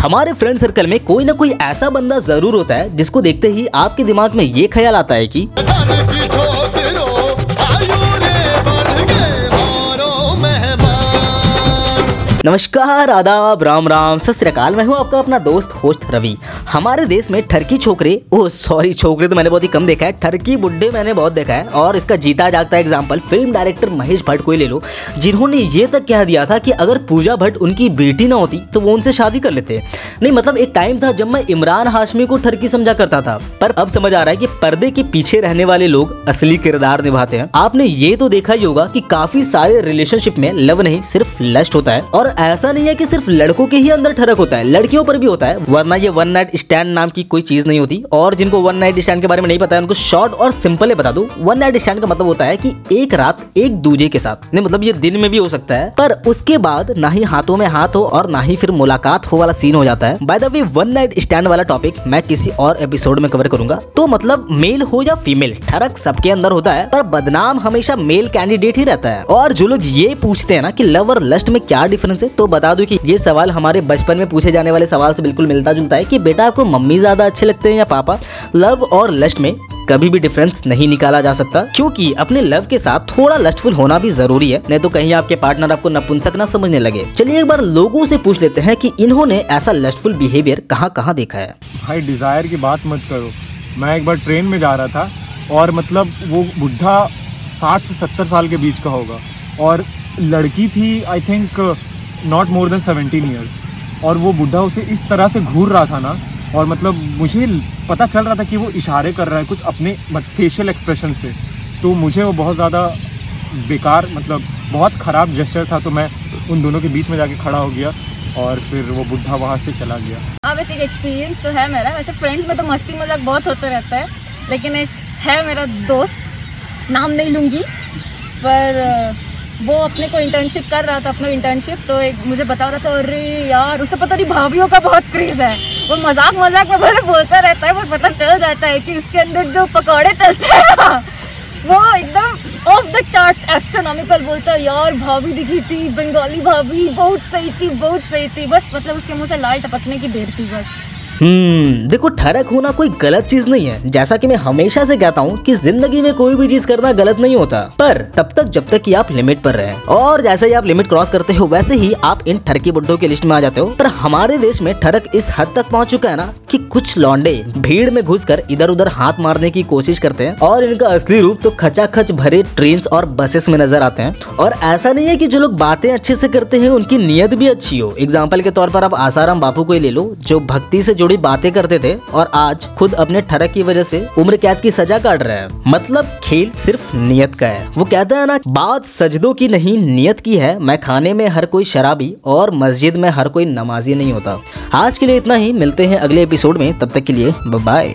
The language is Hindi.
हमारे फ्रेंड सर्कल में कोई ना कोई ऐसा बंदा ज़रूर होता है जिसको देखते ही आपके दिमाग में ये ख्याल आता है कि नमस्कार, आदाब, राम राम। सत मैं हूँ आपका अपना दोस्त, होस्ट रवि। हमारे देश में ठरकी छोकरे, ओह सॉरी छोकरे तो मैंने बहुत ही कम देखा है। ठरकी बुड्ढे मैंने बहुत देखा है। और इसका जीता जागता example film director Mahesh Bhatt को ही ले लो, जिन्होंने ये तक कह दिया था कि अगर पूजा भट्ट उनकी बेटी ना होती तो वो उनसे शादी कर लेते। नहीं मतलब एक टाइम था जब मैं इमरान हाशमी को ठरकी समझा करता था। पर अब समझ आ रहा है कि पर्दे के पीछे रहने वाले लोग असली किरदार निभाते हैं। आपने ये तो देखा ही होगा कि काफ़ी सारे रिलेशनशिप में लव नहीं, सिर्फ़ लस्ट होता है। और ऐसा नहीं है कि सिर्फ़ लड़कों के ही अंदर ठरक होता है, लड़कियों पर भी होता है। वरना ये वन नाइट स्टैंड नाम की कोई चीज़ नहीं होती। और जिनको वन नाइट स्टैंड के बारे में नहीं पता है, उनको शॉर्ट और सिंपल बता दूँ। वन नाइट स्टैंड का मतलब होता है कि एक रात एक दूजे के साथ। नहीं मतलब ये दिन में भी हो सकता है, पर उसके बाद ना ही हाथों में हाथ हो और ना ही फिर मुलाकात हो वाला सीन हो जाता है। By the way one night stand वाला टॉपिक मैं किसी और एपिसोड में कवर करूँगा। तो मतलब मेल हो या फीमेल ठरक सबके अंदर होता है, पर बदनाम हमेशा मेल कैंडिडेट ही रहता है। और जो लोग ये पूछते हैं ना कि लव और लस्ट में क्या डिफरेंस है तो बता दूँ कि ये सवाल हमारे बचपन में पूछे जाने वाले सवाल से बिल्कुल मिलता जुलता है कि बेटा आपको मम्मी ज़्यादा अच्छे लगते हैं या पापा? लव और लस्ट में कभी भी डिफरेंस नहीं निकाला जा सकता, क्योंकि अपने लव के साथ थोड़ा लस्टफुल होना भी ज़रूरी है। नहीं तो कहीं आपके पार्टनर आपको नपुंसक ना समझने लगे। चलिए एक बार लोगों से पूछ लेते हैं कि इन्होंने ऐसा लस्टफुल बिहेवियर कहाँ कहाँ देखा है? भाई डिज़ायर की बात मत करो। मैं एक बार ट्रेन में जा रहा था और मतलब वो बुढ़ा साठ से सत्तर साल के बीच का होगा। और लड़की थी I think not more than seventeen years और वो बुढ़ा उसे इस तरह से घूर रहा था ना, और मतलब मुझे पता चल रहा था कि वो इशारे कर रहा है कुछ अपने फेशियल एक्सप्रेशन से। तो मुझे वो बहुत ज़्यादा बेकार मतलब बहुत ख़राब जेस्चर था तो मैं उन दोनों के बीच में जाके खड़ा हो गया और फिर वो बुढ़ा वहाँ से चला गया। हाँ वैसे एक एक्सपीरियंस तो है मेरा। वैसे फ्रेंड्स में तो मस्ती मज़ाक बहुत होते रहता है, लेकिन एक है मेरा दोस्त, नाम नहीं लूँगी, पर वो अपने को इंटर्नशिप कर रहा था, अपना इंटर्नशिप तो एक मुझे बता रहा था, अरे यार, उसे पता नहीं, भाभीियों का बहुत क्रेज है। वो मज़ाक मज़ाक में भले बोलता रहता है पर पता चल जाता है कि उसके अंदर जो पकौड़े तलते हैं वो एकदम ऑफ़ द चार्ट्स एस्ट्रोनॉमिकल बोलता है, यार, भाभी दिखी थी, बंगाली भाभी, बहुत सही थी, बहुत सही थी। बस मतलब उसके मुँह से लाल टपकने की देर थी, बस। हम्म देखो, ठरक होना कोई गलत चीज़ नहीं है। जैसा कि मैं हमेशा से कहता हूँ कि ज़िंदगी में कोई भी चीज़ करना गलत नहीं होता। पर तब तक जब तक कि आप लिमिट पर रहे। और जैसे ही आप लिमिट क्रॉस करते हो, वैसे ही आप इन ठरकी बुड्ढों की लिस्ट में आ जाते हो। पर हमारे देश में ठरक इस हद तक पहुँच चुका है ना? कि कुछ लौंडे भीड़ में घुसकर इधर उधर हाथ मारने की कोशिश करते हैं और इनका असली रूप तो खचाखच भरे ट्रेन और बसेस में नज़र आते हैं। और ऐसा नहीं है कि जो लोग बातें अच्छे से करते हैं, उनकी नीयत भी अच्छी हो। एग्ज़ाम्पल के तौर पर आप आसाराम बापू को ही ले लो, जो भक्ति से जुड़ी बातें करते थे और आज खुद अपने ठरक की वजह से उम्र कैद की सजा काट रहे हैं। मतलब खेल सिर्फ़ नियत का है। वो कहता है ना, बात सजदों की नहीं, नियत की है। मैं खाने में हर कोई शराबी और मस्जिद में हर कोई नमाजी नहीं होता। आज के लिए इतना ही। मिलते हैं अगले एपिसोड में तब तक के लिए बाय